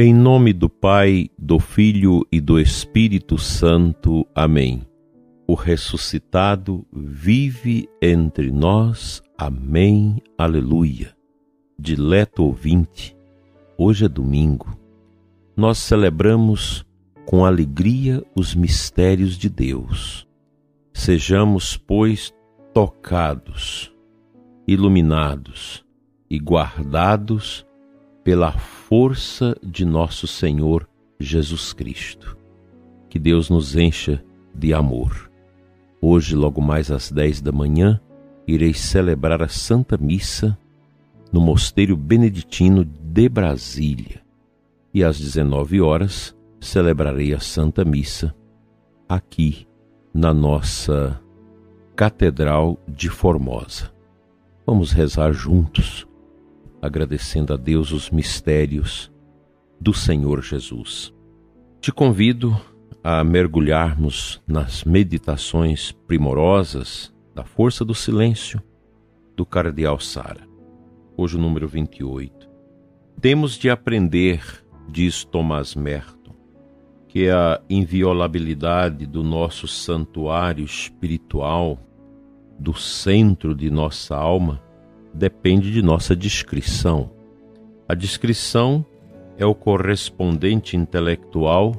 Em nome do Pai, do Filho e do Espírito Santo. Amém. O ressuscitado vive entre nós. Amém. Aleluia. Dileto ouvinte, hoje é domingo. Nós celebramos com alegria os mistérios de Deus. Sejamos, pois, tocados, iluminados e guardados pela força de nosso Senhor Jesus Cristo. Que Deus nos encha de amor. Hoje, logo mais às dez da manhã, irei celebrar a Santa Missa no Mosteiro Beneditino de Brasília. E às dezenove horas celebrarei a Santa Missa aqui na nossa Catedral de Formosa. Vamos rezar juntos agradecendo a Deus os mistérios do Senhor Jesus. Te convido a mergulharmos nas meditações primorosas da força do silêncio do Cardeal Sara. Hoje o número 28. Temos de aprender, diz Tomás Merton, que a inviolabilidade do nosso santuário espiritual, do centro de nossa alma, depende de nossa descrição. A descrição é o correspondente intelectual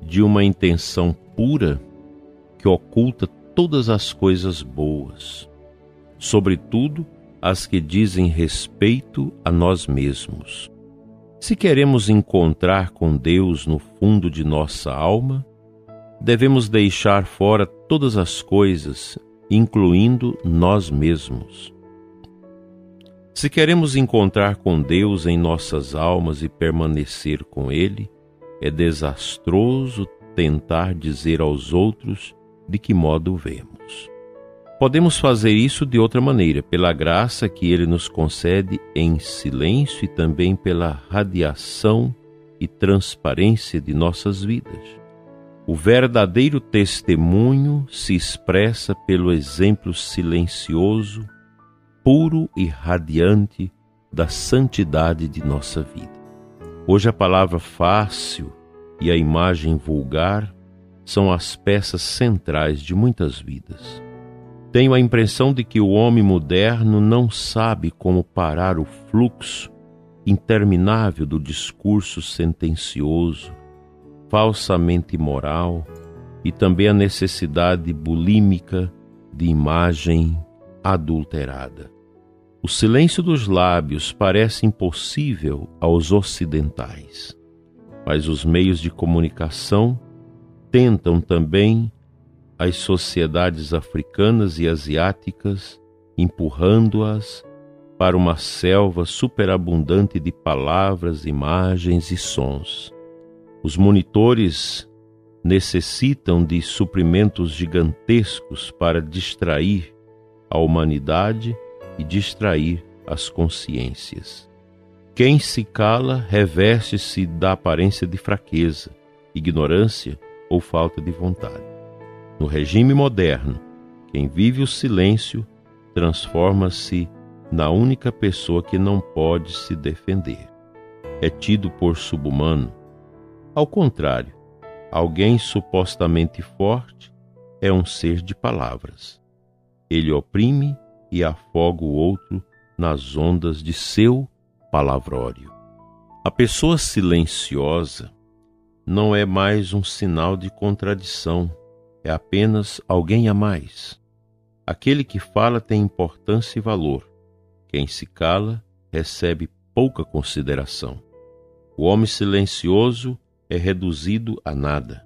de uma intenção pura que oculta todas as coisas boas, sobretudo as que dizem respeito a nós mesmos. Se queremos encontrar com Deus no fundo de nossa alma, devemos deixar fora todas as coisas, incluindo nós mesmos. Se queremos encontrar com Deus em nossas almas e permanecer com Ele, é desastroso tentar dizer aos outros de que modo vemos. Podemos fazer isso de outra maneira, pela graça que Ele nos concede em silêncio e também pela radiação e transparência de nossas vidas. O verdadeiro testemunho se expressa pelo exemplo silencioso puro e radiante da santidade de nossa vida. Hoje a palavra fácil e a imagem vulgar são as peças centrais de muitas vidas. Tenho a impressão de que o homem moderno não sabe como parar o fluxo interminável do discurso sentencioso, falsamente moral e também a necessidade bulímica de imagem adulterada. O silêncio dos lábios parece impossível aos ocidentais, mas os meios de comunicação tentam também as sociedades africanas e asiáticas, empurrando-as para uma selva superabundante de palavras, imagens e sons. Os monitores necessitam de suprimentos gigantescos para distrair a humanidade e distrair as consciências. Quem se cala reveste-se da aparência de fraqueza, ignorância ou falta de vontade. No regime moderno, quem vive o silêncio transforma-se na única pessoa que não pode se defender. É tido por subhumano. Ao contrário, alguém supostamente forte é um ser de palavras. Ele oprime e afoga o outro nas ondas de seu palavrório. A pessoa silenciosa não é mais um sinal de contradição, é apenas alguém a mais. Aquele que fala tem importância e valor. Quem se cala recebe pouca consideração. O homem silencioso é reduzido a nada.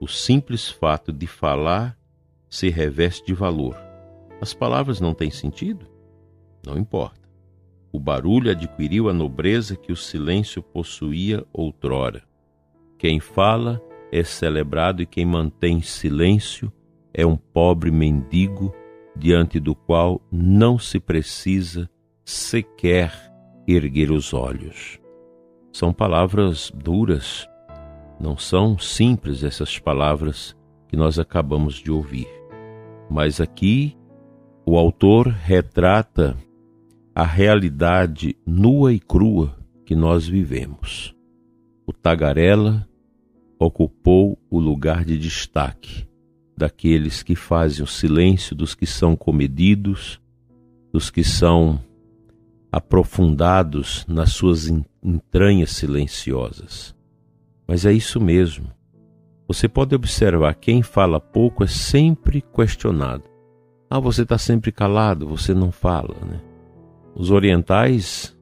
O simples fato de falar se reveste de valor. As palavras não têm sentido? Não importa. O barulho adquiriu a nobreza que o silêncio possuía outrora. Quem fala é celebrado e quem mantém silêncio é um pobre mendigo diante do qual não se precisa sequer erguer os olhos. São palavras duras, não são simples essas palavras que nós acabamos de ouvir. Mas aqui o autor retrata a realidade nua e crua que nós vivemos. o tagarela ocupou o lugar de destaque daqueles que fazem o silêncio, dos que são comedidos, dos que são aprofundados nas suas entranhas silenciosas. Mas é isso mesmo. Você pode observar quem fala pouco é sempre questionado. Ah, você está sempre calado, você não fala, né? Os orientais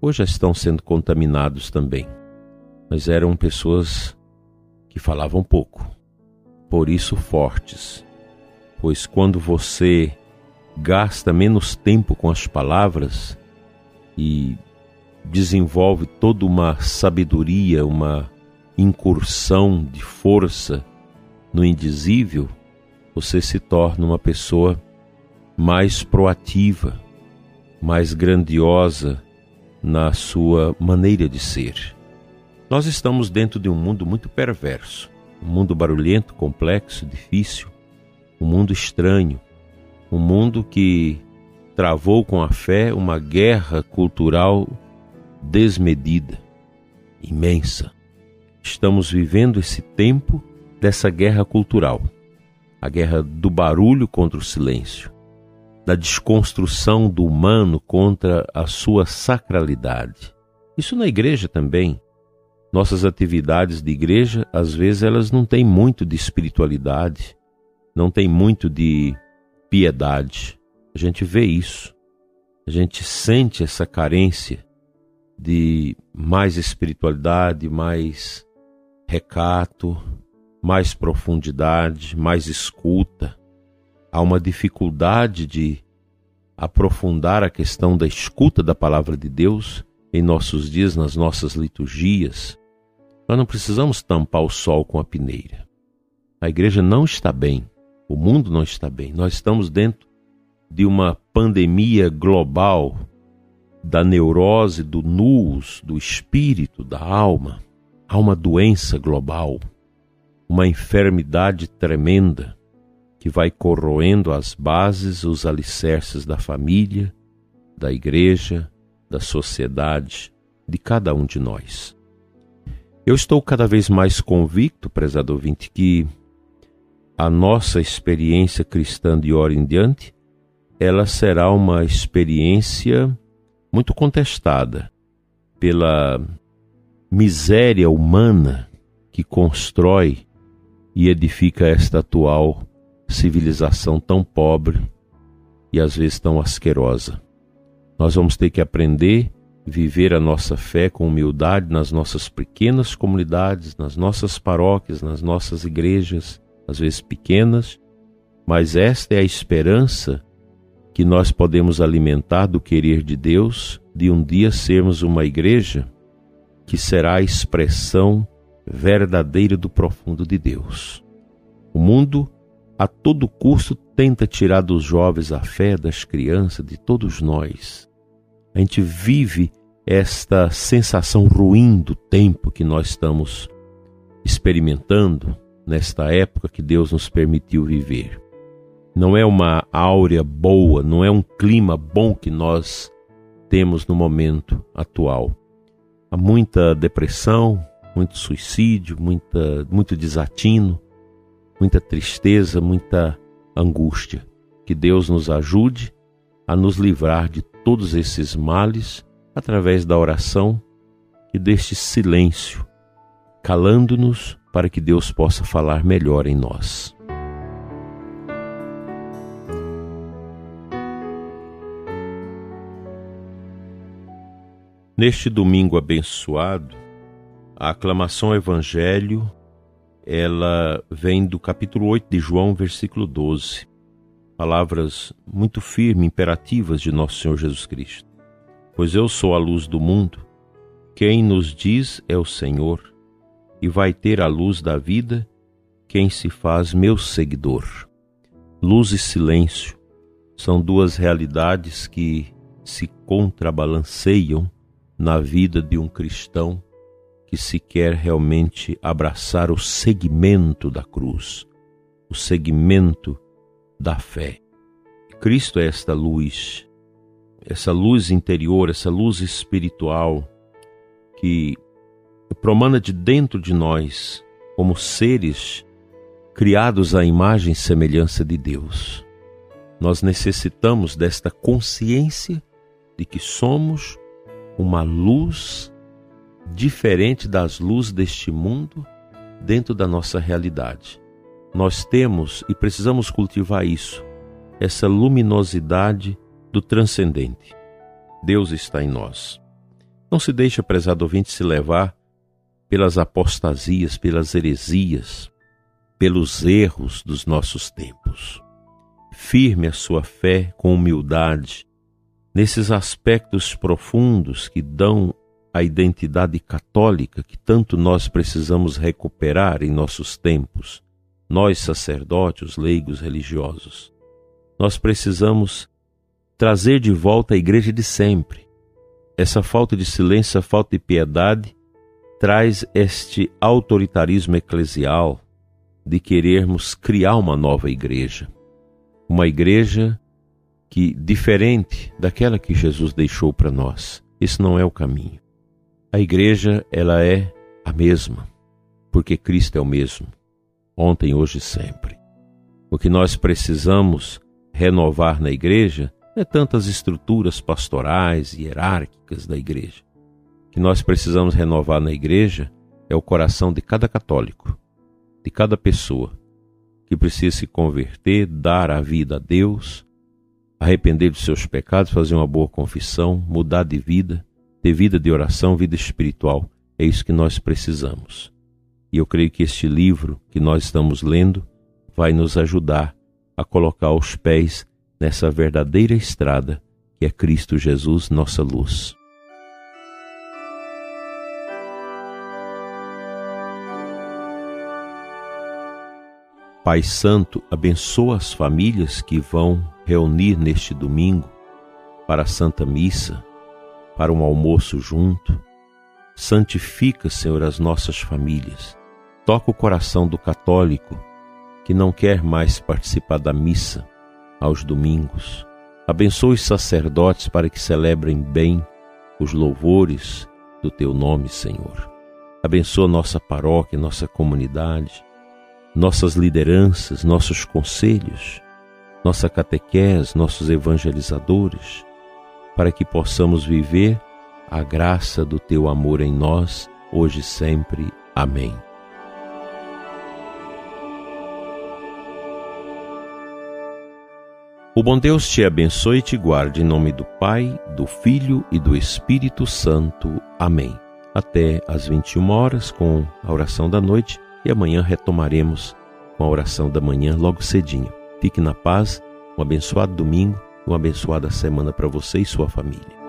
hoje estão sendo contaminados também, mas eram pessoas que falavam pouco, por isso fortes. Pois quando você gasta menos tempo com as palavras e desenvolve toda uma sabedoria, uma incursão de força no indizível, você se torna uma pessoa mais proativa, mais grandiosa na sua maneira de ser. Nós estamos dentro de um mundo muito perverso, um mundo barulhento, complexo, difícil, um mundo estranho, um mundo que travou com a fé uma guerra cultural desmedida, imensa. Estamos vivendo esse tempo dessa guerra cultural, a guerra do barulho contra o silêncio, da desconstrução do humano contra a sua sacralidade. Isso na igreja também. Nossas atividades de igreja, às vezes, elas não têm muito de espiritualidade, não têm muito de piedade. A gente vê isso. A gente sente essa carência de mais espiritualidade, mais recato, mais profundidade, mais escuta. Há uma dificuldade de aprofundar a questão da escuta da palavra de Deus em nossos dias, nas nossas liturgias. Nós não precisamos tampar o sol com a peneira. A igreja não está bem, o mundo não está bem. Nós estamos dentro de uma pandemia global da neurose, do nus, do espírito, da alma. Há uma doença global, uma enfermidade tremenda que vai corroendo as bases, os alicerces da família, da igreja, da sociedade, de cada um de nós. Eu estou cada vez mais convicto, prezado ouvinte, que a nossa experiência cristã de hora em diante, ela será uma experiência muito contestada pela miséria humana que constrói e edifica esta atual civilização tão pobre e às vezes tão asquerosa. Nós vamos ter que aprender a viver a nossa fé com humildade nas nossas pequenas comunidades, nas nossas paróquias, nas nossas igrejas, às vezes pequenas, mas esta é a esperança que nós podemos alimentar do querer de Deus de um dia sermos uma igreja que será a expressão verdadeira do profundo de Deus. O mundo, a todo custo, tenta tirar dos jovens a fé, das crianças, de todos nós. A gente vive esta sensação ruim do tempo que nós estamos experimentando nesta época que Deus nos permitiu viver. Não é uma áurea boa, não é um clima bom que nós temos no momento atual. Há muita depressão, muito suicídio, muita, muito desatino, muita tristeza, muita angústia. Que Deus nos ajude a nos livrar de todos esses males através da oração e deste silêncio, calando-nos para que Deus possa falar melhor em nós. Neste domingo abençoado, a aclamação ao Evangelho, ela vem do capítulo 8 de João, versículo 12. Palavras muito firmes, imperativas de nosso Senhor Jesus Cristo. Pois eu sou a luz do mundo. Quem nos diz é o Senhor, e vai ter a luz da vida quem se faz meu seguidor. Luz e silêncio são duas realidades que se contrabalanceiam na vida de um cristão que se quer realmente abraçar o segmento da cruz, o segmento da fé. Cristo é esta luz, essa luz interior, essa luz espiritual que promana de dentro de nós, como seres criados à imagem e semelhança de Deus. Nós necessitamos desta consciência de que somos uma luz diferente das luzes deste mundo dentro da nossa realidade. Nós temos e precisamos cultivar isso, essa luminosidade do transcendente. Deus está em nós. Não se deixe, prezado ouvinte, se levar pelas apostasias, pelas heresias, pelos erros dos nossos tempos. Firme a sua fé com humildade nesses aspectos profundos que dão a identidade católica que tanto nós precisamos recuperar em nossos tempos, nós sacerdotes, leigos religiosos. Nós precisamos trazer de volta a igreja de sempre. Essa falta de silêncio, essa falta de piedade traz este autoritarismo eclesial de querermos criar uma nova igreja. Uma igreja que diferente daquela que Jesus deixou para nós. Esse não é o caminho. A igreja, ela é a mesma, porque Cristo é o mesmo, ontem, hoje e sempre. O que nós precisamos renovar na igreja não é tantas estruturas pastorais e hierárquicas da igreja. O que nós precisamos renovar na igreja é o coração de cada católico, de cada pessoa que precisa se converter, dar a vida a Deus, arrepender dos seus pecados, fazer uma boa confissão, mudar de vida ter vida de oração, vida espiritual. É isso que nós precisamos. E eu creio que este livro que nós estamos lendo vai nos ajudar a colocar os pés nessa verdadeira estrada que é Cristo Jesus, nossa luz. Pai Santo, abençoa as famílias que vão reunir neste domingo para a Santa Missa para um almoço junto. Santifica, Senhor, as nossas famílias. Toca o coração do católico que não quer mais participar da missa aos domingos. Abençoa os sacerdotes para que celebrem bem os louvores do teu nome, Senhor. Abençoa nossa paróquia, nossa comunidade, nossas lideranças, nossos conselhos, nossa catequese, nossos evangelizadores para que possamos viver a graça do teu amor em nós, hoje e sempre. Amém. O bom Deus te abençoe e te guarde em nome do Pai, do Filho e do Espírito Santo. Amém. Até às 21 horas com a oração da noite e amanhã retomaremos com a oração da manhã logo cedinho. Fique na paz, um abençoado domingo uma abençoada semana para você e sua família.